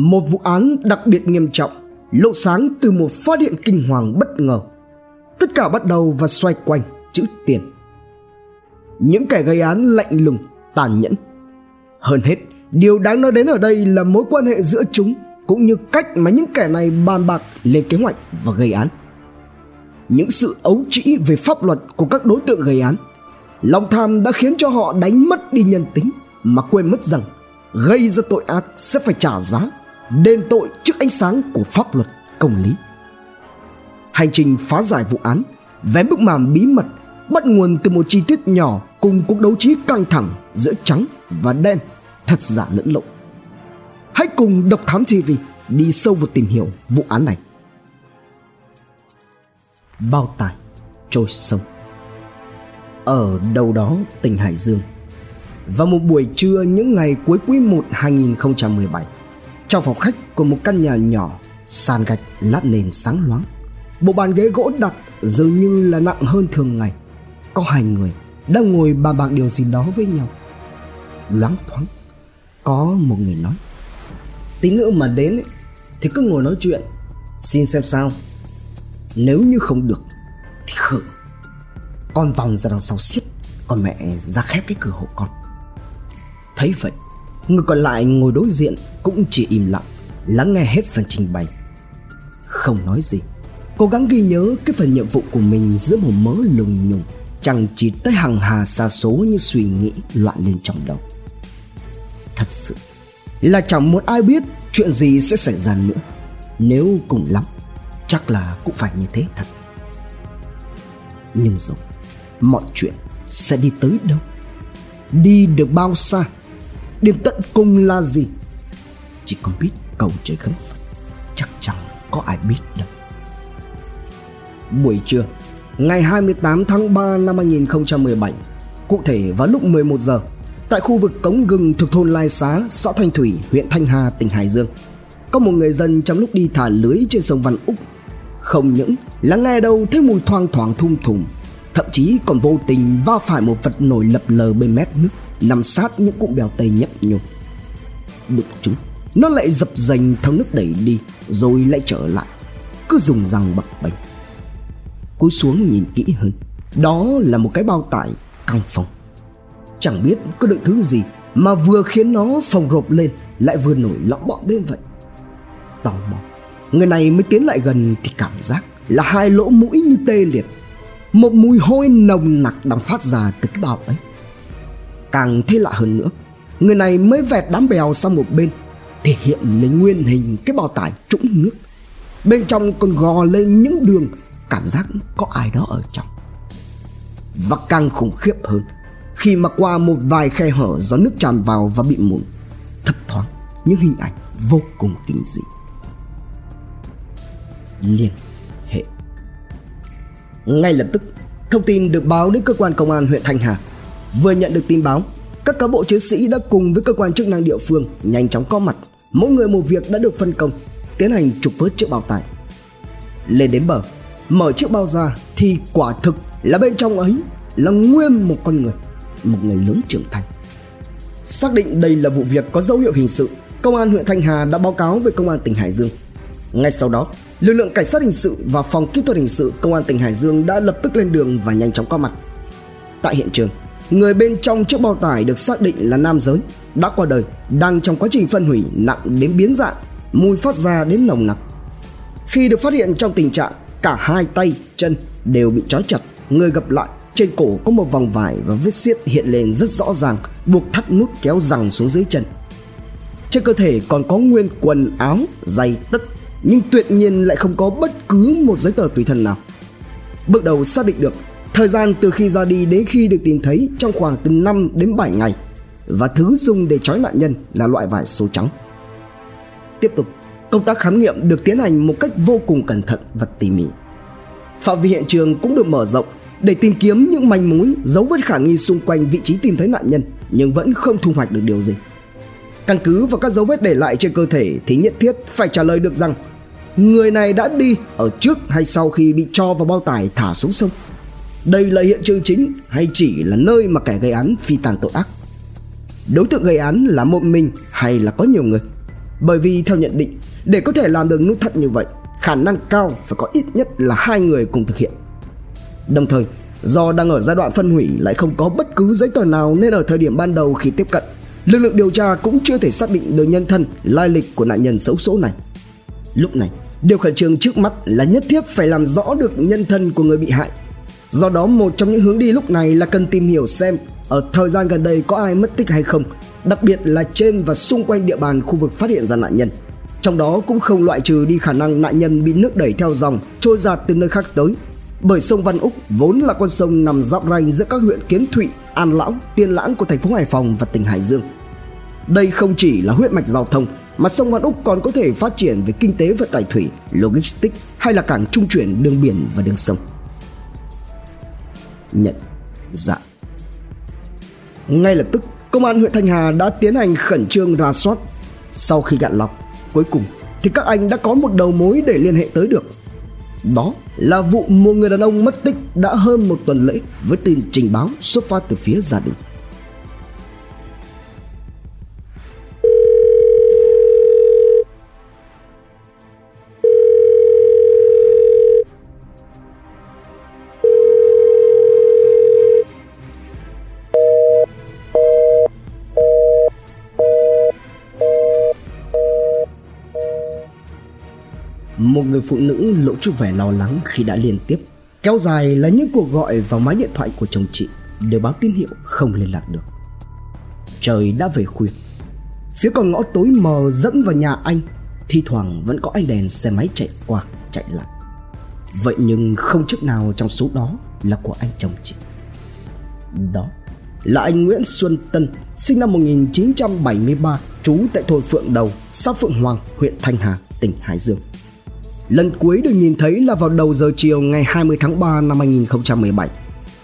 Một vụ án đặc biệt nghiêm trọng lộ sáng từ một phát hiện kinh hoàng bất ngờ. Tất cả bắt đầu và xoay quanh chữ tiền. Những kẻ gây án lạnh lùng, tàn nhẫn. Hơn hết, điều đáng nói đến ở đây là mối quan hệ giữa chúng cũng như cách mà những kẻ này bàn bạc lên kế hoạch và gây án. Những sự ấu trĩ về pháp luật của các đối tượng gây án Lòng tham đã khiến cho họ đánh mất đi nhân tính Mà quên mất rằng Gây ra tội ác sẽ phải trả giá Đền tội trước ánh sáng của pháp luật công lý. Hành trình phá giải vụ án Vén bức màn bí mật Bắt nguồn từ một chi tiết nhỏ Cùng cuộc đấu trí căng thẳng giữa trắng và đen Thật giả lẫn lộn. Hãy cùng Độc Thám TV đi sâu vào tìm hiểu vụ án này. Bao tải trôi sông. Ở đâu đó tỉnh Hải Dương. Vào một buổi trưa những ngày cuối quý 1 2017, trong phòng khách của một căn nhà nhỏ, sàn gạch lát nền sáng loáng. Bộ bàn ghế gỗ đặc dường như là nặng hơn thường ngày. Có hai người đang ngồi bàn bạc điều gì đó với nhau. Loáng thoáng, có một người nói. Tí nữa mà đến ấy, thì cứ ngồi nói chuyện, xin xem sao. Nếu như không được thì khử con vòng ra đằng sau xiết Còn mẹ ra khép cái cửa hộ con Thấy vậy Người còn lại ngồi đối diện Cũng chỉ im lặng, Lắng nghe hết phần trình bày. Không nói gì, Cố gắng ghi nhớ cái phần nhiệm vụ của mình Giữa một mớ lùng nhùng, Chẳng chỉ tới hàng hà xa số như suy nghĩ loạn lên trong đầu. Thật sự Là chẳng muốn ai biết chuyện gì sẽ xảy ra nữa. Nếu cùng lắm, Chắc là cũng phải như thế thật. Nhưng rồi, mọi chuyện sẽ đi tới đâu? Đi được bao xa? Điểm tận cùng là gì? Chỉ còn biết cầu trời khấn phật. Chắc chắn có ai biết đâu. Buổi trưa ngày 28 tháng 3 năm 2017 cụ thể vào lúc 11 giờ tại khu vực cống gừng thuộc thôn Lai Xá, xã Thanh Thủy, huyện Thanh Hà, tỉnh Hải Dương. Có một người dân trong lúc đi thả lưới trên sông Văn Úc. Không những là nghe đâu thấy mùi thoang thoảng thum thùm thậm chí còn vô tình va phải một vật nổi lập lờ bên mép nước nằm sát những cụm bèo tây nhấp nhô. Đụng chúng nó lại dập dành theo nước đẩy đi, rồi lại trở lại, cứ dùng răng bập bềnh cúi xuống nhìn kỹ hơn, đó là một cái bao tải căng phòng. Chẳng biết có đựng thứ gì mà vừa khiến nó phồng rộp lên, lại vừa nổi lõm bọm lên vậy. Tò mò, người này mới tiến lại gần thì cảm giác là hai lỗ mũi như tê liệt. Một mùi hôi nồng nặc đang phát ra từ cái bao ấy càng thế lạ hơn nữa. Người này mới vẹt đám bèo sang một bên thể hiện lấy nguyên hình cái bao tải trũng nước. Bên trong còn gò lên những đường cảm giác có ai đó ở trong. Và càng khủng khiếp hơn khi mà qua một vài khe hở do nước tràn vào và bị mụn thấp thoáng những hình ảnh vô cùng kinh dị. Liên hệ. Ngay lập tức, thông tin được báo đến cơ quan công an huyện Thanh Hà. Vừa nhận được tin báo, các cán bộ chiến sĩ đã cùng với cơ quan chức năng địa phương nhanh chóng có mặt, mỗi người một việc đã được phân công, tiến hành trục vớt chiếc bao tải. Lên đến bờ, mở chiếc bao ra thì quả thực là bên trong ấy là nguyên một con người, một người lớn trưởng thành. Xác định đây là vụ việc có dấu hiệu hình sự, công an huyện Thanh Hà đã báo cáo với công an tỉnh Hải Dương. Ngay sau đó, lực lượng cảnh sát hình sự và phòng kỹ thuật hình sự công an tỉnh Hải Dương đã lập tức lên đường và nhanh chóng có mặt. Tại hiện trường, người bên trong chiếc bao tải được xác định là nam giới, đã qua đời, đang trong quá trình phân hủy nặng đến biến dạng, mùi phát ra đến nồng nặc. Khi được phát hiện trong tình trạng cả hai tay, chân đều bị trói chặt, người gập lại, trên cổ có một vòng vải và vết xiết hiện lên rất rõ ràng, buộc thắt nút kéo rằng xuống dưới chân. Trên cơ thể còn có nguyên quần áo, giày tất nhưng tuyệt nhiên lại không có bất cứ một giấy tờ tùy thân nào. Bước đầu xác định được thời gian từ khi ra đi đến khi được tìm thấy trong khoảng từ 5 đến 7 ngày và thứ dùng để trói nạn nhân là loại vải số trắng. Tiếp tục, công tác khám nghiệm được tiến hành một cách vô cùng cẩn thận và tỉ mỉ. Phạm vi hiện trường cũng được mở rộng để tìm kiếm những manh mối, dấu vết khả nghi xung quanh vị trí tìm thấy nạn nhân nhưng vẫn không thu hoạch được điều gì. Căn cứ vào các dấu vết để lại trên cơ thể thì nhất thiết phải trả lời được rằng người này đã đi ở trước hay sau khi bị cho vào bao tải thả xuống sông. Đây là hiện trường chính hay chỉ là nơi mà kẻ gây án phi tàn tội ác? Đối tượng gây án là một mình hay là có nhiều người? Bởi vì theo nhận định, để có thể làm được nút thắt như vậy, khả năng cao phải có ít nhất là hai người cùng thực hiện. Đồng thời, do đang ở giai đoạn phân hủy lại không có bất cứ giấy tờ nào nên ở thời điểm ban đầu khi tiếp cận, lực lượng điều tra cũng chưa thể xác định được nhân thân, lai lịch của nạn nhân xấu số này. Lúc này, điều khẩn trương trước mắt là nhất thiết phải làm rõ được nhân thân của người bị hại. Do đó một trong những hướng đi lúc này là cần tìm hiểu xem ở thời gian gần đây có ai mất tích hay không, đặc biệt là trên và xung quanh địa bàn khu vực phát hiện ra nạn nhân. Trong đó cũng không loại trừ đi khả năng nạn nhân bị nước đẩy theo dòng trôi giạt từ nơi khác tới. Bởi sông Văn Úc vốn là con sông nằm giáp ranh giữa các huyện Kiến Thụy, An Lão, Tiên Lãng của thành phố Hải Phòng và tỉnh Hải Dương. Đây không chỉ là huyết mạch giao thông mà sông Văn Úc còn có thể phát triển về kinh tế vận tải thủy, logistics hay là cảng trung chuyển đường biển và đường sông. Nhận dạng ngay lập tức, công an huyện Thanh Hà đã tiến hành khẩn trương ra soát. Sau khi gạn lọc, cuối cùng thì các anh đã có một đầu mối để liên hệ tới được. Đó là vụ một người đàn ông mất tích đã hơn một tuần lễ với tin trình báo xuất phát từ phía gia đình. Một người phụ nữ lộ chút vẻ lo lắng khi đã liên tiếp kéo dài là những cuộc gọi vào máy điện thoại của chồng chị đều báo tín hiệu không liên lạc được. Trời đã về khuya. Phía con ngõ tối mờ dẫn vào nhà anh, thi thoảng vẫn có ánh đèn xe máy chạy qua, chạy lại. Vậy nhưng không chiếc nào trong số đó là của anh chồng chị. Đó là anh Nguyễn Xuân Tân, sinh năm 1973 trú tại thôn Phượng Đầu, xã Phượng Hoàng, huyện Thanh Hà, tỉnh Hải Dương. Lần cuối được nhìn thấy là vào đầu giờ chiều ngày 20 tháng 3 năm 2017.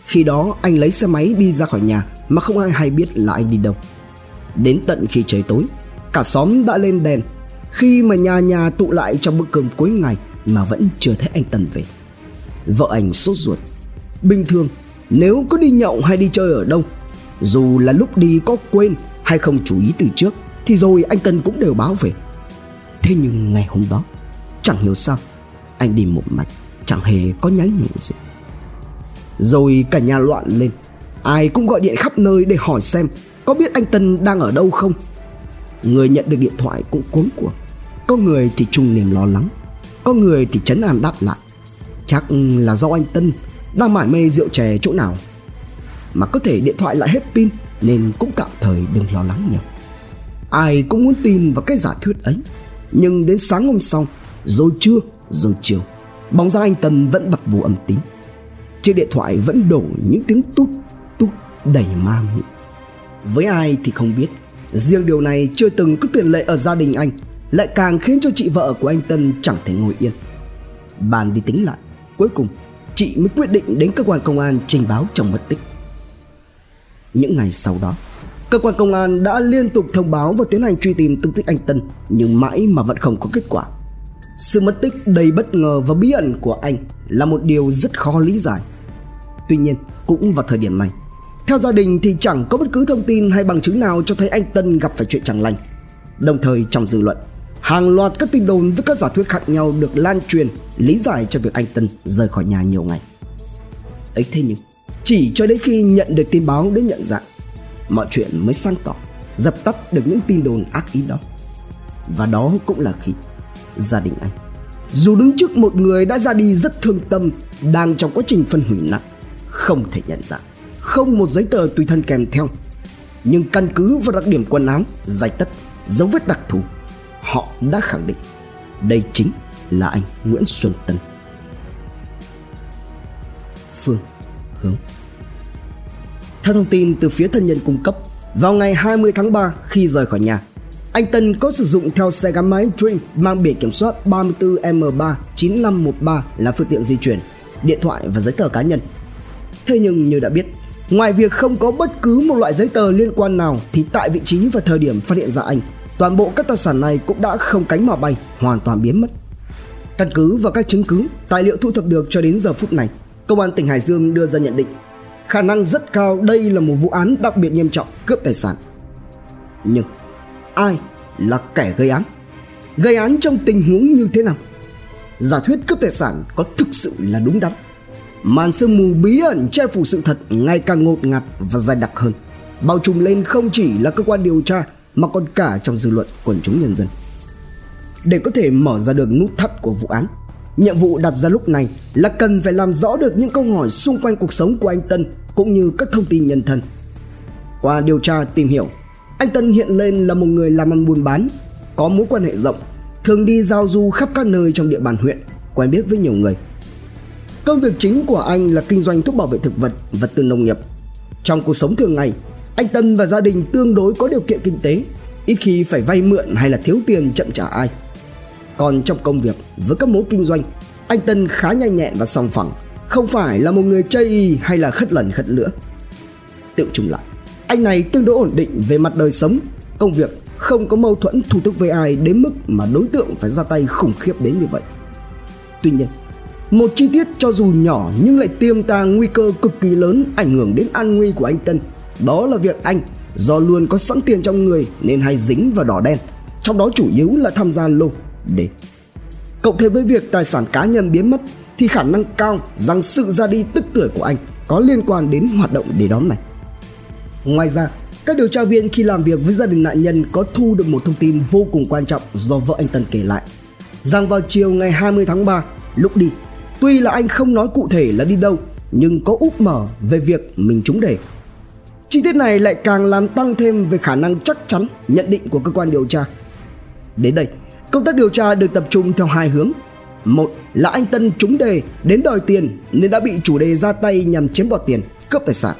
Khi đó anh lấy xe máy đi ra khỏi nhà mà không ai hay biết là anh đi đâu. Đến tận khi trời tối, cả xóm đã lên đèn khi mà nhà nhà tụ lại trong bữa cơm cuối ngày mà vẫn chưa thấy anh Tần về. Vợ anh sốt ruột. Bình thường, nếu có đi nhậu hay đi chơi ở đâu, dù là lúc đi có quên hay không chú ý từ trước thì rồi anh Tân cũng đều báo về. Thế nhưng ngày hôm đó, Chẳng hiểu sao, Anh đi một mạch, Chẳng hề có nhắn nhủ gì. Rồi cả nhà loạn lên. Ai cũng gọi điện khắp nơi để hỏi xem Có biết anh Tân đang ở đâu không. Người nhận được điện thoại cũng cuốn cuồng. Có người thì trùng niềm lo lắng, Có người thì chấn an đáp lại. Chắc là do anh Tân Đang mải mê rượu chè chỗ nào. Mà có thể điện thoại lại hết pin Nên cũng tạm thời đừng lo lắng nhiều. Ai cũng muốn tin vào cái giả thuyết ấy. Nhưng đến sáng hôm sau rồi trưa, rồi chiều, bóng dáng anh tân vẫn bật vô âm tín chiếc điện thoại vẫn đổ những tiếng tút tút đầy ma mị. Với ai thì không biết. Riêng điều này chưa từng có tiền lệ ở gia đình anh, lại càng khiến cho chị vợ của anh tân chẳng thể ngồi yên. Bàn đi tính lại, cuối cùng chị mới quyết định đến cơ quan công an trình báo chồng mất tích. Những ngày sau đó, cơ quan công an đã liên tục thông báo và tiến hành truy tìm tung tích anh tân, nhưng mãi mà vẫn không có kết quả sự mất tích đầy bất ngờ và bí ẩn của anh là một điều rất khó lý giải. Tuy nhiên, cũng vào thời điểm này, theo gia đình thì chẳng có bất cứ thông tin hay bằng chứng nào cho thấy anh Tân gặp phải chuyện chẳng lành. Đồng thời trong dư luận, hàng loạt các tin đồn với các giả thuyết khác nhau được lan truyền lý giải cho việc anh Tân rời khỏi nhà nhiều ngày. ấy thế nhưng, chỉ cho đến khi nhận được tin báo đến nhận dạng, mọi chuyện mới sang tỏ, dập tắt được những tin đồn ác ý đó. Và đó cũng là khi gia đình anh. Dù đứng trước một người đã ra đi rất thương tâm, đang trong quá trình phân hủy nặng, không thể nhận dạng không một giấy tờ tùy thân kèm theo. Nhưng căn cứ vào đặc điểm quần áo dài tất, dấu vết đặc thù, họ đã khẳng định đây chính là anh Nguyễn Xuân Tân. Phương Hướng. Theo thông tin từ phía thân nhân cung cấp, vào ngày 20 tháng 3 khi rời khỏi nhà anh Tân có sử dụng theo xe gắn máy Dream mang biển kiểm soát 34M39513 là phương tiện di chuyển, điện thoại và giấy tờ cá nhân. Thế nhưng như đã biết, ngoài việc không có bất cứ một loại giấy tờ liên quan nào thì tại vị trí và thời điểm phát hiện ra anh, toàn bộ các tài sản này cũng đã không cánh mà bay, hoàn toàn biến mất. Căn cứ vào các chứng cứ, tài liệu thu thập được cho đến giờ phút này, công an tỉnh Hải Dương đưa ra nhận định khả năng rất cao đây là một vụ án đặc biệt nghiêm trọng cướp tài sản. Nhưng ai là kẻ gây án? Gây án trong tình huống như thế nào? Giả thuyết cướp tài sản có thực sự là đúng đắn. Màn sương mù bí ẩn che phủ sự thật ngày càng ngột ngạt và dày đặc hơn. Bao trùm lên không chỉ là cơ quan điều tra, mà còn cả trong dư luận quần chúng nhân dân. Để có thể mở ra được nút thắt của vụ án, nhiệm vụ đặt ra lúc này là cần phải làm rõ được những câu hỏi xung quanh cuộc sống của anh tân cũng như các thông tin nhân thân. Qua điều tra tìm hiểu anh tân hiện lên là một người làm ăn buôn bán, có mối quan hệ rộng, thường đi giao du khắp các nơi trong địa bàn huyện, quen biết với nhiều người. Công việc chính của anh là kinh doanh thuốc bảo vệ thực vật vật tư nông nghiệp. Trong cuộc sống thường ngày, anh tân và gia đình tương đối có điều kiện kinh tế, ít khi phải vay mượn hay là thiếu tiền chậm trả ai. Còn trong công việc, với các mối kinh doanh, anh tân khá nhanh nhẹn và sòng phẳng, không phải là một người chây y hay là khất lần khất nữa tự chung lại anh này tương đối ổn định về mặt đời sống. Công việc không có mâu thuẫn thủ tức với ai đến mức mà đối tượng phải ra tay khủng khiếp đến như vậy. Tuy nhiên, một chi tiết cho dù nhỏ nhưng lại tiềm tàng nguy cơ cực kỳ lớn ảnh hưởng đến an nguy của anh Tân. Đó là việc anh do luôn có sẵn tiền trong người nên hay dính vào đỏ đen. Trong đó chủ yếu là tham gia lô đề. Cộng thêm với việc tài sản cá nhân biến mất thì khả năng cao rằng sự ra đi tức tuổi của anh có liên quan đến hoạt động để đón này ngoài ra, các điều tra viên khi làm việc với gia đình nạn nhân có thu được một thông tin vô cùng quan trọng do vợ anh Tân kể lại. Rằng vào chiều ngày 20 tháng 3 lúc đi, tuy là anh không nói cụ thể là đi đâu, nhưng có úp mở về việc mình trúng đề. Chi tiết này lại càng làm tăng thêm về khả năng chắc chắn nhận định của cơ quan điều tra. Đến đây, công tác điều tra được tập trung theo hai hướng. Một là anh tân trúng đề đến đòi tiền nên đã bị chủ đề ra tay nhằm chiếm đoạt tiền, cướp tài sản.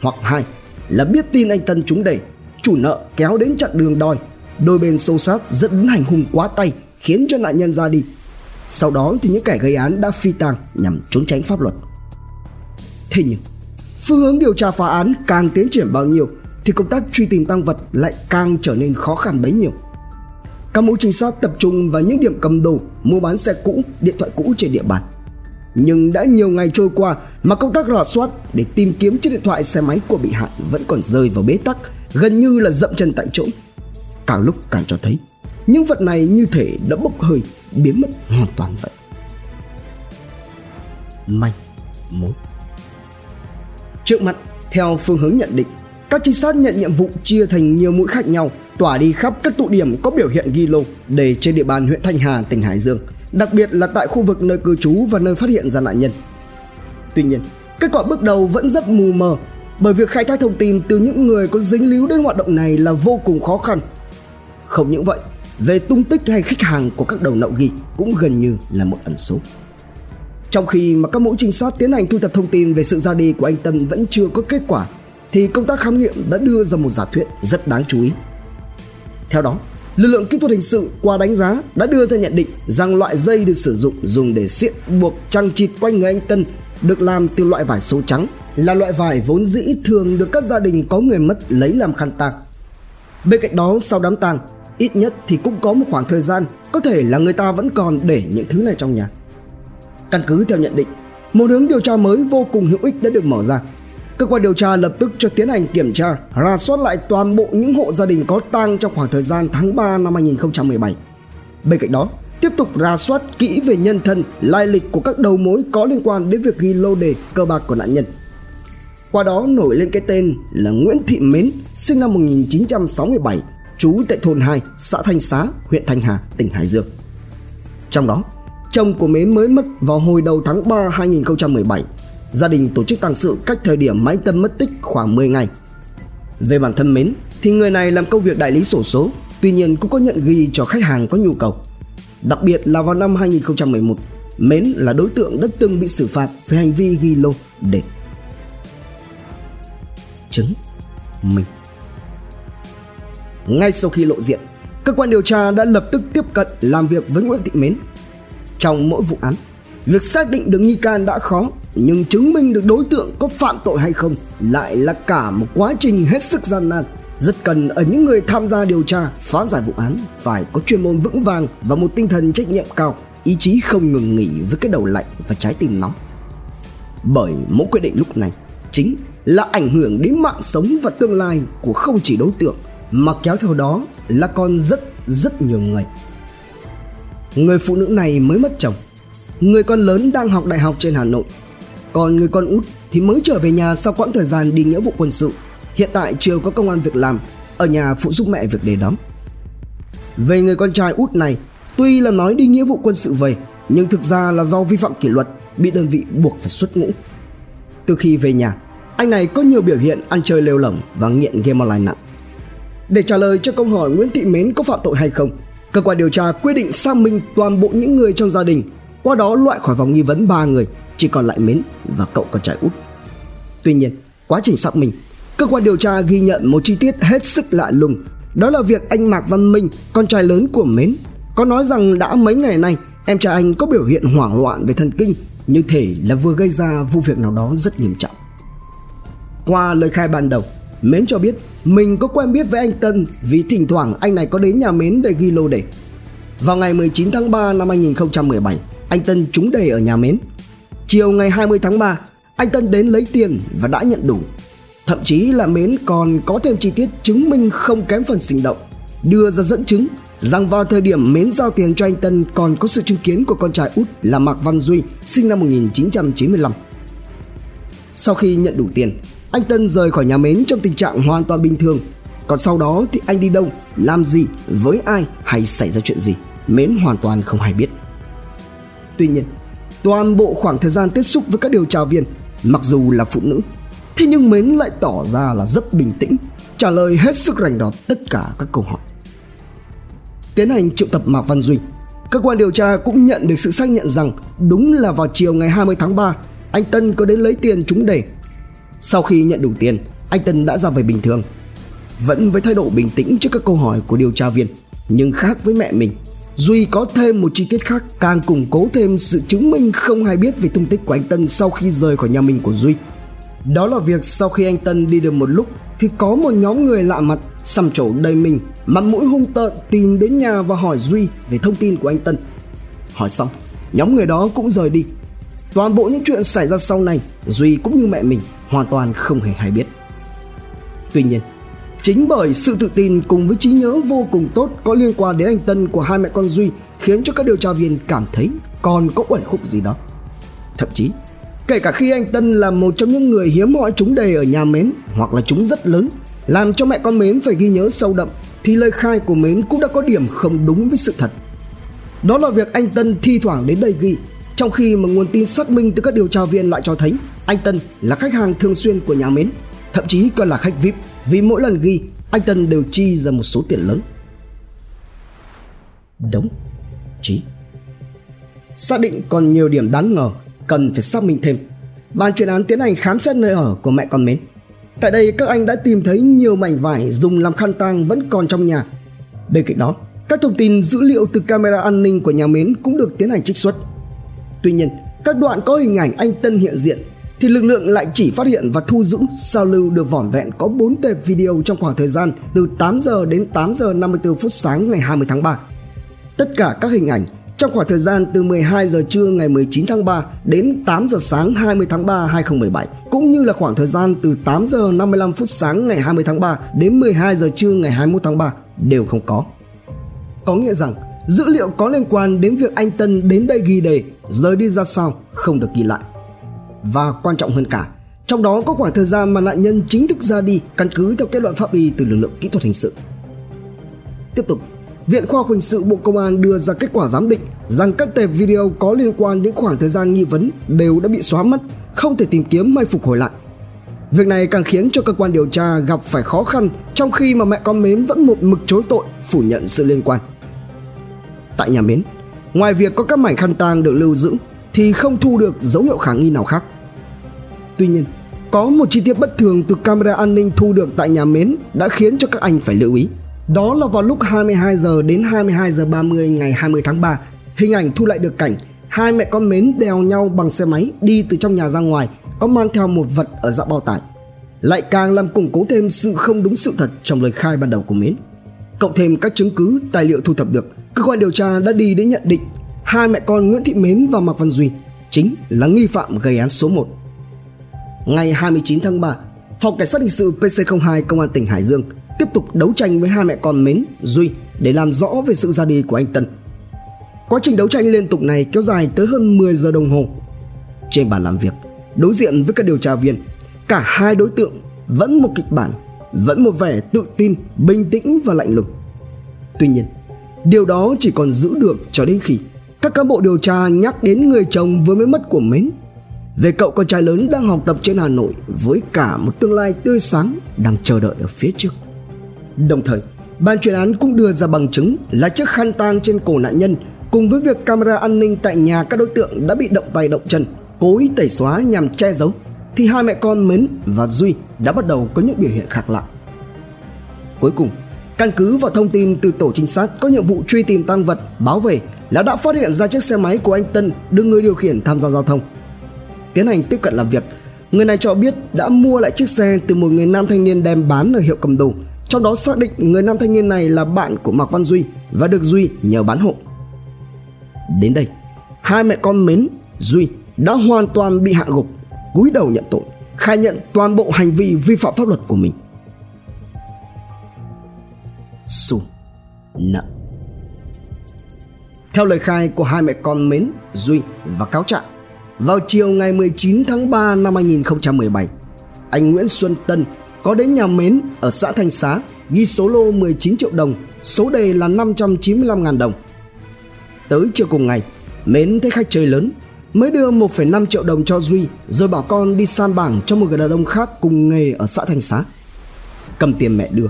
Hoặc hai là biết tin anh tân trúng đẩy, chủ nợ kéo đến chặn đường đòi. Đôi bên xô sát dẫn đến hành hung quá tay, khiến cho nạn nhân ra đi. Sau đó thì những kẻ gây án đã phi tang nhằm trốn tránh pháp luật. Thế nhưng, phương hướng điều tra phá án càng tiến triển bao nhiêu thì công tác truy tìm tăng vật lại càng trở nên khó khăn bấy nhiêu. Các mũi trinh sát tập trung vào những điểm cầm đồ, mua bán xe cũ, điện thoại cũ trên địa bàn nhưng đã nhiều ngày trôi qua mà công tác rà soát để tìm kiếm chiếc điện thoại xe máy của bị hại vẫn còn rơi vào bế tắc, gần như là dậm chân tại chỗ. Càng lúc càng cho thấy, những vật này như thể đã bốc hơi, biến mất hoàn toàn vậy. Manh mối. Trước mặt, theo phương hướng nhận định, các trinh sát nhận nhiệm vụ chia thành nhiều mũi khác nhau, tỏa đi khắp các tụ điểm có biểu hiện ghi lô để trên địa bàn huyện thanh hà, tỉnh hải dương đặc biệt là tại khu vực nơi cư trú và nơi phát hiện ra nạn nhân. Tuy nhiên kết quả bước đầu vẫn rất mù mờ bởi việc khai thác thông tin từ những người có dính líu đến hoạt động này là vô cùng khó khăn. Không những vậy về tung tích hay khách hàng của các đầu nậu ghi cũng gần như là một ẩn số. Trong khi mà các mũi trinh sát tiến hành thu thập thông tin về sự ra đi của anh Tân vẫn chưa có kết quả thì công tác khám nghiệm đã đưa ra một giả thuyết rất đáng chú ý. Theo đó, lực lượng kỹ thuật hình sự qua đánh giá đã đưa ra nhận định rằng loại dây được sử dụng dùng để xiết buộc trăng chịt quanh người anh Tân được làm từ loại vải số trắng là loại vải vốn dĩ thường được các gia đình có người mất lấy làm khăn tang. Bên cạnh đó sau đám tang, ít nhất thì cũng có một khoảng thời gian có thể là người ta vẫn còn để những thứ này trong nhà. Căn cứ theo nhận định, một hướng điều tra mới vô cùng hữu ích đã được mở ra. Cơ quan điều tra lập tức cho tiến hành kiểm tra, rà soát lại toàn bộ những hộ gia đình có tang trong khoảng thời gian tháng 3 năm 2017. Bên cạnh đó, tiếp tục rà soát kỹ về nhân thân, lai lịch của các đầu mối có liên quan đến việc ghi lô đề cơ bạc của nạn nhân. Qua đó nổi lên cái tên là Nguyễn Thị Mến, sinh năm 1967, trú tại thôn 2, xã Thanh Xá, huyện Thanh Hà, tỉnh Hải Dương. Trong đó, chồng của Mến mới mất vào hồi đầu tháng 3 2017. Gia đình tổ chức tang sự cách thời điểm máy tâm mất tích khoảng 10 ngày. Về bản thân Mến thì người này làm công việc đại lý sổ số, tuy nhiên cũng có nhận ghi cho khách hàng có nhu cầu. Đặc biệt là vào năm 2011, Mến là đối tượng đã từng bị xử phạt về hành vi ghi lô để chứng minh. Ngay sau khi lộ diện, cơ quan điều tra đã lập tức tiếp cận làm việc với Nguyễn Thị Mến trong mỗi vụ án việc xác định được nghi can đã khó, nhưng chứng minh được đối tượng có phạm tội hay không lại là cả một quá trình hết sức gian nan. Rất cần ở những người tham gia điều tra, phá giải vụ án, phải có chuyên môn vững vàng và một tinh thần trách nhiệm cao, ý chí không ngừng nghỉ với cái đầu lạnh và trái tim nóng. Bởi mỗi quyết định lúc này chính là ảnh hưởng đến mạng sống và tương lai của không chỉ đối tượng, mà kéo theo đó là còn rất rất nhiều người. Người phụ nữ này mới mất chồng Người con lớn đang học đại học trên Hà Nội. Còn người con út thì mới trở về nhà sau quãng thời gian đi nghĩa vụ quân sự. Hiện tại chưa có công an việc làm, Ở nhà phụ giúp mẹ việc đề đóng. Về người con trai út này, Tuy là nói đi nghĩa vụ quân sự về, Nhưng thực ra là do vi phạm kỷ luật, Bị đơn vị buộc phải xuất ngũ. Từ khi về nhà, Anh này có nhiều biểu hiện ăn chơi lêu lỏng Và nghiện game online nặng. Để trả lời cho câu hỏi Nguyễn Thị Mến có phạm tội hay không, Cơ quan điều tra quyết định xác minh toàn bộ những người trong gia đình qua đó loại khỏi vòng nghi vấn ba người Chỉ còn lại Mến và cậu con trai út. Tuy nhiên quá trình xác minh Cơ quan điều tra ghi nhận một chi tiết hết sức lạ lùng. Đó là việc anh Mạc Văn Minh Con trai lớn của Mến Có nói rằng đã mấy ngày nay Em trai anh có biểu hiện hoảng loạn về thần kinh Như thể là vừa gây ra vụ việc nào đó rất nghiêm trọng. Qua lời khai ban đầu Mến cho biết mình có quen biết với anh Tân vì thỉnh thoảng anh này có đến nhà Mến để ghi lô đề. Vào ngày 19 tháng 3 năm 2017, anh Tân trúng đề ở nhà Mến. Chiều ngày 20 tháng 3, anh Tân đến lấy tiền và đã nhận đủ. Thậm chí là Mến còn có thêm chi tiết chứng minh không kém phần sinh động, đưa ra dẫn chứng rằng vào thời điểm Mến giao tiền cho anh Tân còn có sự chứng kiến của con trai út là Mạc Văn Duy sinh năm 1995. Sau khi nhận đủ tiền, anh Tân rời khỏi nhà Mến trong tình trạng hoàn toàn bình thường. Còn sau đó thì anh đi đâu, làm gì, với ai hay xảy ra chuyện gì, Mến hoàn toàn không hay biết. Tuy nhiên, toàn bộ khoảng thời gian tiếp xúc với các điều tra viên, mặc dù là phụ nữ, thế nhưng Mến lại tỏ ra là rất bình tĩnh, trả lời hết sức rành rọt tất cả các câu hỏi. Tiến hành triệu tập Mạc Văn Duy, cơ quan điều tra cũng nhận được sự xác nhận rằng đúng là vào chiều ngày 20 tháng 3, anh Tân có đến lấy tiền chúng để sau khi nhận đủ tiền, anh Tân đã ra về bình thường. Vẫn với thái độ bình tĩnh trước các câu hỏi của điều tra viên, nhưng khác với mẹ mình, Duy có thêm một chi tiết khác càng củng cố thêm sự chứng minh không hay biết về tung tích của anh Tân sau khi rời khỏi nhà mình của Duy. Đó là việc sau khi anh Tân đi được một lúc thì có một nhóm người lạ mặt xăm trổ đầy mình, mặt mũi hung tợn tìm đến nhà và hỏi Duy về thông tin của anh Tân. Hỏi xong, nhóm người đó cũng rời đi. Toàn bộ những chuyện xảy ra sau này, Duy cũng như mẹ mình hoàn toàn không hề hay biết. Tuy nhiên, chính bởi sự tự tin cùng với trí nhớ vô cùng tốt có liên quan đến anh Tân của hai mẹ con Duy khiến cho các điều tra viên cảm thấy còn có uẩn khúc gì đó. Thậm chí, kể cả khi anh Tân là một trong những người hiếm hoi trúng đề ở nhà Mến hoặc là chúng rất lớn, làm cho mẹ con Mến phải ghi nhớ sâu đậm thì lời khai của Mến cũng đã có điểm không đúng với sự thật. Đó là việc anh Tân thi thoảng đến đây ghi trong khi mà nguồn tin xác minh từ các điều tra viên lại cho thấy anh Tân là khách hàng thường xuyên của nhà Mến, thậm chí còn là khách VIP vì mỗi lần ghi anh Tân đều chi ra một số tiền lớn. Đúng, Trí Xác định còn nhiều điểm đáng ngờ cần phải xác minh thêm. Ban chuyên án tiến hành khám xét nơi ở của mẹ con Mến. Tại đây các anh đã tìm thấy nhiều mảnh vải dùng làm khăn tang vẫn còn trong nhà. Bên cạnh đó, các thông tin dữ liệu từ camera an ninh của nhà Mến cũng được tiến hành trích xuất. Tuy nhiên, các đoạn có hình ảnh anh Tân hiện diện thì lực lượng lại chỉ phát hiện và thu giữ sao lưu được vỏn vẹn có 4 tệp video trong khoảng thời gian từ 8 giờ đến 8 giờ 54 phút sáng ngày 20 tháng 3. Tất cả các hình ảnh trong khoảng thời gian từ 12 giờ trưa ngày 19 tháng 3 đến 8 giờ sáng 20 tháng 3 2017 cũng như là khoảng thời gian từ 8 giờ 55 phút sáng ngày 20 tháng 3 đến 12 giờ trưa ngày 21 tháng 3 đều không có. Có nghĩa rằng dữ liệu có liên quan đến việc anh Tân đến đây ghi đề, rời đi ra sao không được ghi lại và quan trọng hơn cả trong đó có khoảng thời gian mà nạn nhân chính thức ra đi căn cứ theo kết luận pháp y từ lực lượng kỹ thuật hình sự tiếp tục Viện Khoa học Hình sự Bộ Công an đưa ra kết quả giám định rằng các tệp video có liên quan đến khoảng thời gian nghi vấn đều đã bị xóa mất, không thể tìm kiếm hay phục hồi lại. Việc này càng khiến cho cơ quan điều tra gặp phải khó khăn trong khi mà mẹ con Mến vẫn một mực chối tội, phủ nhận sự liên quan. Tại nhà Mến, ngoài việc có các mảnh khăn tang được lưu giữ thì không thu được dấu hiệu khả nghi nào khác. Tuy nhiên, có một chi tiết bất thường từ camera an ninh thu được tại nhà Mến đã khiến cho các anh phải lưu ý. Đó là vào lúc 22 giờ đến 22 giờ 30 ngày 20 tháng 3, hình ảnh thu lại được cảnh hai mẹ con Mến đèo nhau bằng xe máy đi từ trong nhà ra ngoài có mang theo một vật ở dạng bao tải. Lại càng làm củng cố thêm sự không đúng sự thật trong lời khai ban đầu của Mến. Cộng thêm các chứng cứ, tài liệu thu thập được, cơ quan điều tra đã đi đến nhận định hai mẹ con Nguyễn Thị Mến và Mạc Văn Duy chính là nghi phạm gây án số 1. Ngày 29 tháng 3, Phòng Cảnh sát Hình sự PC02 Công an tỉnh Hải Dương tiếp tục đấu tranh với hai mẹ con Mến, Duy để làm rõ về sự ra đi của anh Tân. Quá trình đấu tranh liên tục này kéo dài tới hơn 10 giờ đồng hồ. Trên bàn làm việc, đối diện với các điều tra viên, cả hai đối tượng vẫn một kịch bản, vẫn một vẻ tự tin, bình tĩnh và lạnh lùng. Tuy nhiên, điều đó chỉ còn giữ được cho đến khi các cán bộ điều tra nhắc đến người chồng vừa mới mất của Mến về cậu con trai lớn đang học tập trên Hà Nội với cả một tương lai tươi sáng đang chờ đợi ở phía trước. Đồng thời, ban chuyên án cũng đưa ra bằng chứng là chiếc khăn tang trên cổ nạn nhân cùng với việc camera an ninh tại nhà các đối tượng đã bị động tay động chân, cố ý tẩy xóa nhằm che giấu thì hai mẹ con Mến và Duy đã bắt đầu có những biểu hiện khác lạ. Cuối cùng, căn cứ vào thông tin từ tổ trinh sát có nhiệm vụ truy tìm tăng vật báo về là đã phát hiện ra chiếc xe máy của anh Tân được người điều khiển tham gia giao thông. Tiến hành tiếp cận làm việc, người này cho biết đã mua lại chiếc xe từ một người nam thanh niên đem bán ở hiệu cầm đồ. Trong đó xác định người nam thanh niên này là bạn của Mạc Văn Duy và được Duy nhờ bán hộ. Đến đây, hai mẹ con Mến, Duy đã hoàn toàn bị hạ gục, cúi đầu nhận tội, khai nhận toàn bộ hành vi vi phạm pháp luật của mình. Su nợ theo lời khai của hai mẹ con Mến, Duy và cáo trạng, vào chiều ngày 19 tháng 3 năm 2017, anh Nguyễn Xuân Tân có đến nhà Mến ở xã Thanh Xá ghi số lô 19 triệu đồng, số đề là 595.000 đồng. Tới chiều cùng ngày, Mến thấy khách chơi lớn, mới đưa 1,5 triệu đồng cho Duy rồi bảo con đi san bảng cho một người đàn ông khác cùng nghề ở xã Thanh Xá. Cầm tiền mẹ đưa,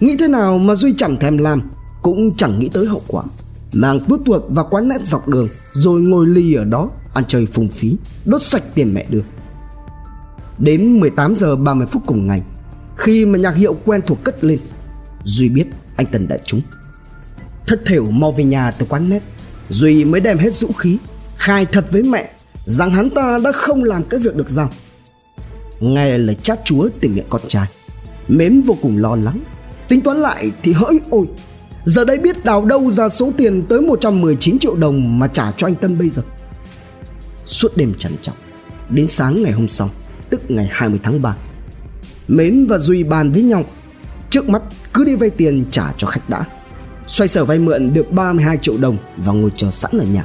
nghĩ thế nào mà Duy chẳng thèm làm, cũng chẳng nghĩ tới hậu quả mang tuốt tuột vào quán nét dọc đường, rồi ngồi ly ở đó, ăn chơi phung phí, đốt sạch tiền mẹ đưa. Đến 18 giờ 30 phút cùng ngày, khi mà nhạc hiệu quen thuộc cất lên, duy biết anh tần đã trúng. Thất thểu mau về nhà từ quán nét, duy mới đem hết dũng khí, khai thật với mẹ rằng hắn ta đã không làm cái việc được giao. Nghe lời chát chúa từ miệng con trai, mến vô cùng lo lắng, tính toán lại thì hỡi ôi Giờ đây biết đào đâu ra số tiền tới 119 triệu đồng mà trả cho anh Tân bây giờ? Suốt đêm trằn trọc, Đến sáng ngày hôm sau, Tức ngày 20 tháng 3 Mến và Duy bàn với nhau. Trước mắt cứ đi vay tiền trả cho khách đã. Xoay sở vay mượn được 32 triệu đồng Và ngồi chờ sẵn ở nhà.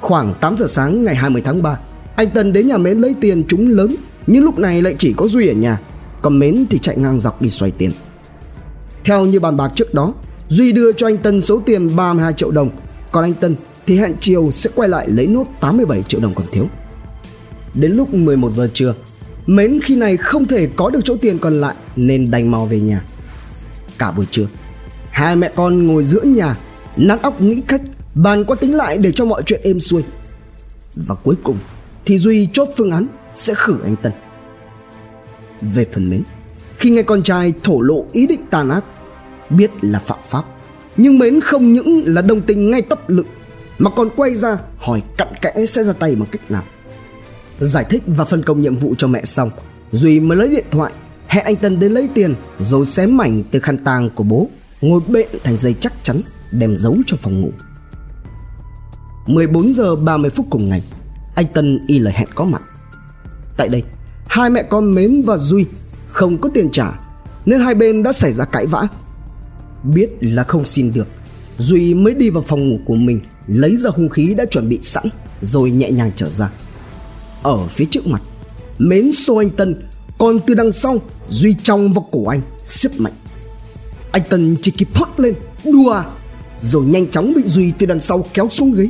Khoảng 8 giờ sáng ngày 20 tháng 3 Anh Tân đến nhà Mến lấy tiền chúng lớn. Nhưng lúc này lại chỉ có Duy ở nhà, Còn Mến thì chạy ngang dọc đi xoay tiền. Theo như bàn bạc trước đó Duy đưa cho anh Tân số tiền 32 triệu đồng. Còn anh Tân thì hẹn chiều sẽ quay lại lấy nốt 87 triệu đồng còn thiếu. Đến lúc 11 giờ trưa, Mến khi này không thể có được chỗ tiền còn lại Nên đành mau về nhà. Cả buổi trưa, Hai mẹ con ngồi giữa nhà Nát óc nghĩ cách Bàn qua tính lại để cho mọi chuyện êm xuôi. Và cuối cùng Thì Duy chốt phương án sẽ khử anh Tân. Về phần Mến, Khi nghe con trai thổ lộ ý định tàn ác biết là phạm pháp. Nhưng mến không những là đồng tình ngay tấp lực mà còn quay ra hỏi cặn kẽ sẽ ra tay bằng cách nào. Giải thích và phân công nhiệm vụ cho mẹ xong, duy mới lấy điện thoại, hẹn anh tân đến lấy tiền rồi xé mảnh từ khăn tang của bố, ngồi bện thành dây chắc chắn, đem giấu trong phòng ngủ. 14 giờ 30 phút cùng ngày, anh Tân y lời hẹn có mặt. Tại đây, Hai mẹ con Mến và Duy Không có tiền trả, Nên hai bên đã xảy ra cãi vã. Biết là không xin được. Duy mới đi vào phòng ngủ của mình, Lấy ra hung khí đã chuẩn bị sẵn, Rồi nhẹ nhàng trở ra. Ở phía trước mặt, Mến xô anh Tân, Còn từ đằng sau, Duy trong vào cổ anh, Xếp mạnh. Anh Tân chỉ kịp thoát lên, Đùa à? Rồi nhanh chóng bị Duy từ đằng sau kéo xuống ghế.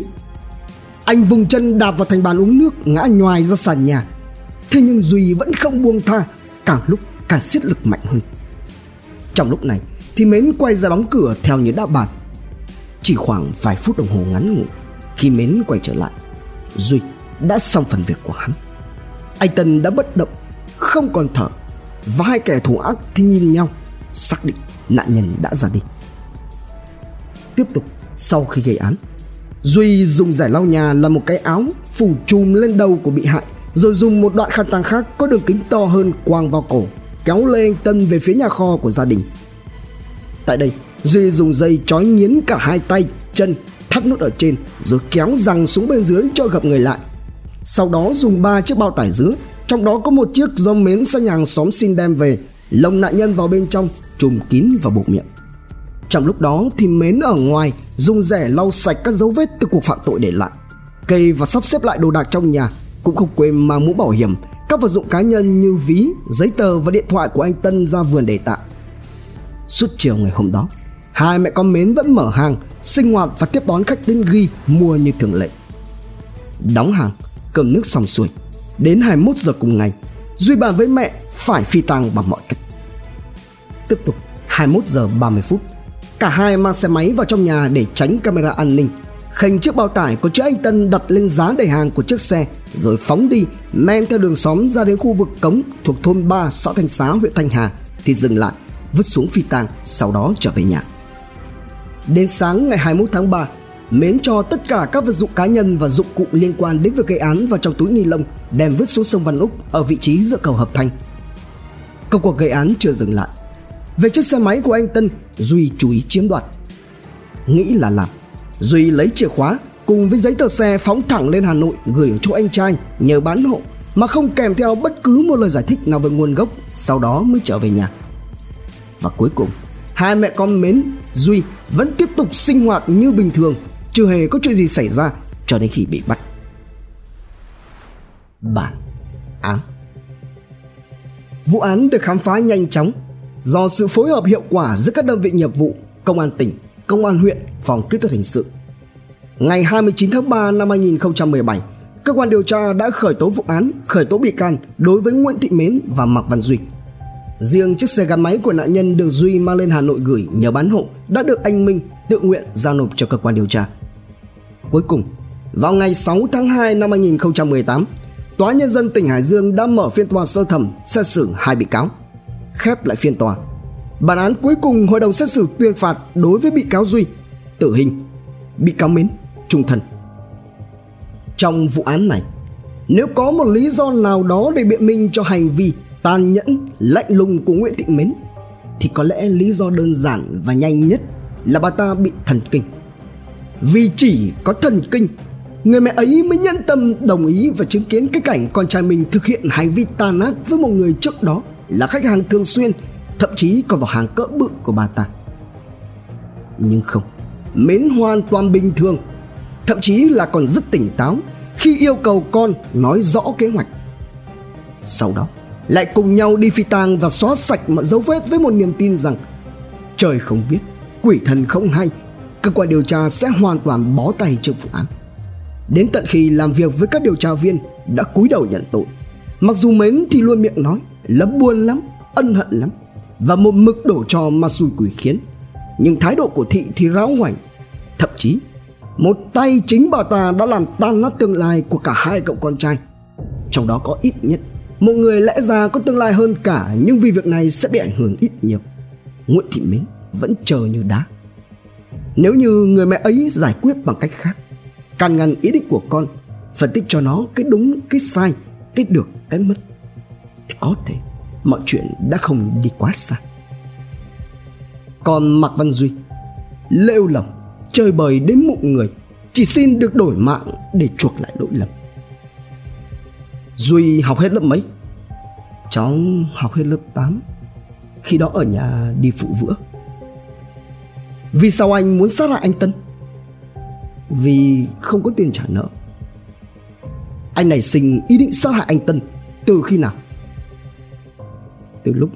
Anh vùng chân đạp vào thành bàn uống nước, Ngã nhoài ra sàn nhà. Thế nhưng Duy vẫn không buông tha, Càng lúc càng siết lực mạnh hơn. Trong lúc này thì Mến quay ra đóng cửa theo như đã bàn. Chỉ khoảng vài phút đồng hồ ngắn ngủi khi Mến quay trở lại, Duy đã xong phần việc của hắn. Anh Tân đã bất động, không còn thở và hai kẻ thù ác thì nhìn nhau, xác định nạn nhân đã ra đi. Tiếp tục, sau khi gây án, Duy dùng giải lau nhà là một cái áo phủ chùm lên đầu của bị hại rồi dùng một đoạn khăn tang khác có đường kính to hơn quàng vào cổ kéo lê anh Tân về phía nhà kho của gia đình Tại đây, Duy dùng dây trói nghiến cả hai tay, chân, thắt nút ở trên rồi kéo răng xuống bên dưới cho gặp người lại. Sau đó dùng ba chiếc bao tải dứa, trong đó có một chiếc do mến sang nhà hàng xóm xin đem về, lồng nạn nhân vào bên trong, trùm kín vào bụng miệng. Trong lúc đó thì Mến ở ngoài dùng rẻ lau sạch các dấu vết từ cuộc phạm tội để lại. Cây và sắp xếp lại đồ đạc trong nhà cũng không quên mang mũ bảo hiểm, các vật dụng cá nhân như ví, giấy tờ và điện thoại của anh Tân ra vườn để tạm. Suốt chiều ngày hôm đó, hai mẹ con Mến vẫn mở hàng, sinh hoạt và tiếp đón khách đến ghi mua như thường lệ. Đóng hàng, cơm nước xong xuôi, đến 21 giờ cùng ngày, Duy bàn với mẹ phải phi tang bằng mọi cách. Tiếp tục 21 giờ 30 phút, cả hai mang xe máy vào trong nhà để tránh camera an ninh khênh chiếc bao tải có chữ anh Tân đặt lên giá đầy hàng của chiếc xe rồi phóng đi men theo đường xóm ra đến khu vực cống thuộc thôn 3 xã Thanh Xá huyện Thanh Hà thì dừng lại vứt xuống phi tang sau đó trở về nhà. Đến sáng ngày 21 tháng 3, Mến cho tất cả các vật dụng cá nhân và dụng cụ liên quan đến việc gây án vào trong túi ni lông đem vứt xuống sông Văn Úc ở vị trí giữa cầu Hợp Thanh. Công cuộc gây án chưa dừng lại. Về chiếc xe máy của anh Tân, Duy chú ý chiếm đoạt. Nghĩ là làm, Duy lấy chìa khóa cùng với giấy tờ xe phóng thẳng lên Hà Nội gửi cho anh trai nhờ bán hộ mà không kèm theo bất cứ một lời giải thích nào về nguồn gốc sau đó mới trở về nhà. Và cuối cùng, hai mẹ con Mến, Duy vẫn tiếp tục sinh hoạt như bình thường, chưa hề có chuyện gì xảy ra cho đến khi bị bắt. Bản án Vụ án được khám phá nhanh chóng do sự phối hợp hiệu quả giữa các đơn vị nghiệp vụ, công an tỉnh, công an huyện, phòng kỹ thuật hình sự. Ngày 29 tháng 3 năm 2017, cơ quan điều tra đã khởi tố vụ án, khởi tố bị can đối với Nguyễn Thị Mến và Mạc Văn Duy. Riêng chiếc xe gắn máy của nạn nhân được Duy mang lên Hà Nội gửi nhờ bán hộ đã được anh Minh tự nguyện giao nộp cho cơ quan điều tra. Cuối cùng, vào ngày 6 tháng 2 năm 2018, Tòa Nhân dân tỉnh Hải Dương đã mở phiên tòa sơ thẩm xét xử hai bị cáo. Khép lại phiên tòa, Bản án cuối cùng hội đồng xét xử tuyên phạt đối với bị cáo Duy tử hình, bị cáo Mến trung thân. Trong vụ án này, nếu có một lý do nào đó để biện minh cho hành vi tàn nhẫn, lạnh lùng của Nguyễn Thị Mến thì có lẽ lý do đơn giản và nhanh nhất là bà ta bị thần kinh. Vì chỉ có thần kinh, người mẹ ấy mới nhẫn tâm đồng ý và chứng kiến cái cảnh con trai mình thực hiện hành vi tàn ác với một người trước đó là khách hàng thường xuyên thậm chí còn vào hàng cỡ bự của bà ta nhưng không mến hoàn toàn bình thường thậm chí là còn rất tỉnh táo khi yêu cầu con nói rõ kế hoạch sau đó lại cùng nhau đi phi tang và xóa sạch mọi dấu vết với một niềm tin rằng trời không biết, quỷ thần không hay, cơ quan điều tra sẽ hoàn toàn bó tay trước vụ án. Đến tận khi làm việc với các điều tra viên đã cúi đầu nhận tội. Mặc dù mến thì luôn miệng nói lắm buồn lắm, ân hận lắm và một mực đổ cho ma xui quỷ khiến. Nhưng thái độ của thị thì ráo hoảnh thậm chí, một tay chính bà ta đã làm tan nát tương lai của cả hai cậu con trai. Trong đó có ít nhất một người lẽ ra có tương lai hơn cả, nhưng vì việc này sẽ bị ảnh hưởng ít nhiều. Nguyễn thị mến vẫn chờ như đá. Nếu như người mẹ ấy giải quyết bằng cách khác can ngăn ý định của con, phân tích cho nó cái đúng, cái sai, cái được, cái mất, thì có thể mọi chuyện đã không đi quá xa. Còn mạc văn duy, lêu lỏng, chơi bời đến mụn người, chỉ xin được đổi mạng để chuộc lại lỗi lầm duy học hết lớp mấy cháu học hết lớp 8 khi đó ở nhà đi phụ vữa vì sao anh muốn sát hại anh tân vì không có tiền trả nợ anh này sinh ý định sát hại anh tân từ khi nào từ lúc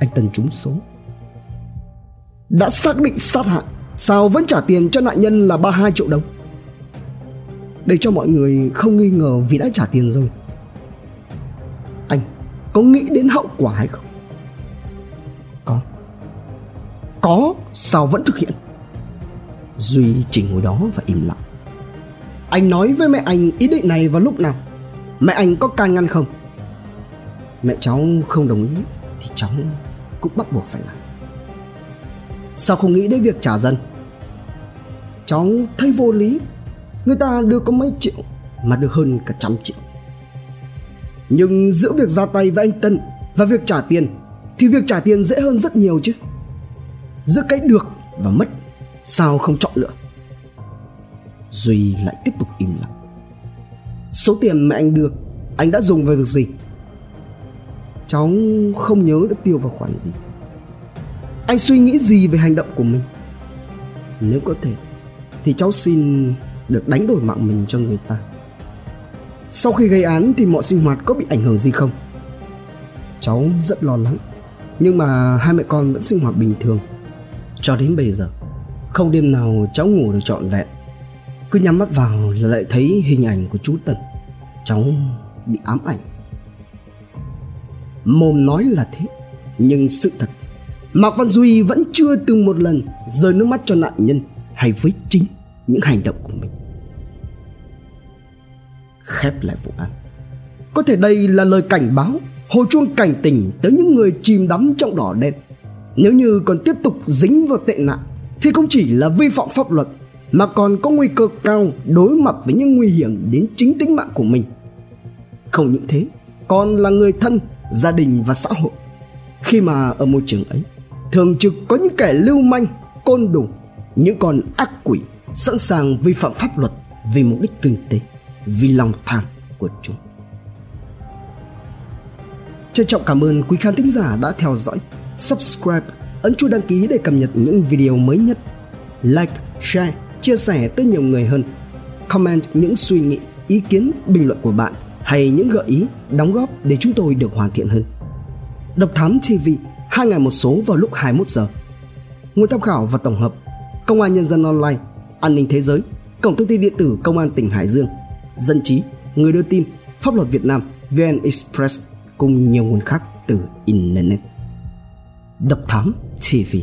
anh Tân trúng số. Đã xác định sát hại, sao vẫn trả tiền cho nạn nhân là 32 triệu đồng? Để cho mọi người không nghi ngờ vì đã trả tiền rồi. Có nghĩ đến hậu quả hay không? Có. Có, sao vẫn thực hiện? Duy chỉ ngồi đó và im lặng. Anh nói với mẹ anh ý định này vào lúc nào? Mẹ anh có can ngăn không? mẹ cháu không đồng ý thì cháu cũng bắt buộc phải làm sao không nghĩ đến việc trả dần cháu thấy vô lý người ta đưa có mấy triệu mà được hơn cả trăm triệu nhưng giữa việc ra tay với anh tân và việc trả tiền, thì việc trả tiền dễ hơn rất nhiều chứ. Giữa cái được và mất, sao không chọn lựa? Duy lại tiếp tục im lặng. Số tiền mẹ anh đưa, anh đã dùng vào việc gì? Cháu không nhớ đã tiêu vào khoản gì. Anh suy nghĩ gì về hành động của mình? Nếu có thể, thì cháu xin được đánh đổi mạng mình cho người ta sau khi gây án thì mọi sinh hoạt có bị ảnh hưởng gì không? Cháu rất lo lắng, nhưng mà hai mẹ con vẫn sinh hoạt bình thường. Cho đến bây giờ, không đêm nào cháu ngủ được trọn vẹn. Cứ nhắm mắt vào là lại thấy hình ảnh của chú tần. Cháu bị ám ảnh. Mồm nói là thế, nhưng sự thật, mạc văn duy vẫn chưa từng một lần rơi nước mắt cho nạn nhân hay với chính những hành động của mình khép lại vụ án. Có thể đây là lời cảnh báo, hồi chuông cảnh tỉnh tới những người chìm đắm trong đỏ đen. Nếu như còn tiếp tục dính vào tệ nạn, thì không chỉ là vi phạm pháp luật, mà còn có nguy cơ cao đối mặt với những nguy hiểm đến chính tính mạng của mình. Không những thế, còn là người thân, gia đình và xã hội. Khi mà ở môi trường ấy, thường trực có những kẻ lưu manh, côn đồ, những con ác quỷ sẵn sàng vi phạm pháp luật vì mục đích kinh tế vì lòng tham của chúng. Trân trọng cảm ơn quý khán thính giả đã theo dõi. Subscribe ấn chuông đăng ký để cập nhật những video mới nhất. Like, share, chia sẻ tới nhiều người hơn. Comment những suy nghĩ, ý kiến, bình luận của bạn hay những gợi ý, đóng góp để chúng tôi được hoàn thiện hơn. Độc Thám TV hai ngày một số vào lúc 21 giờ. Nguồn tham khảo và tổng hợp, Công an Nhân dân Online, An ninh Thế giới, Cổng thông tin điện tử Công an tỉnh Hải Dương. Dân trí, Người đưa tin, Pháp luật Việt Nam VN Express cùng nhiều nguồn khác từ Internet. Độc Thám TV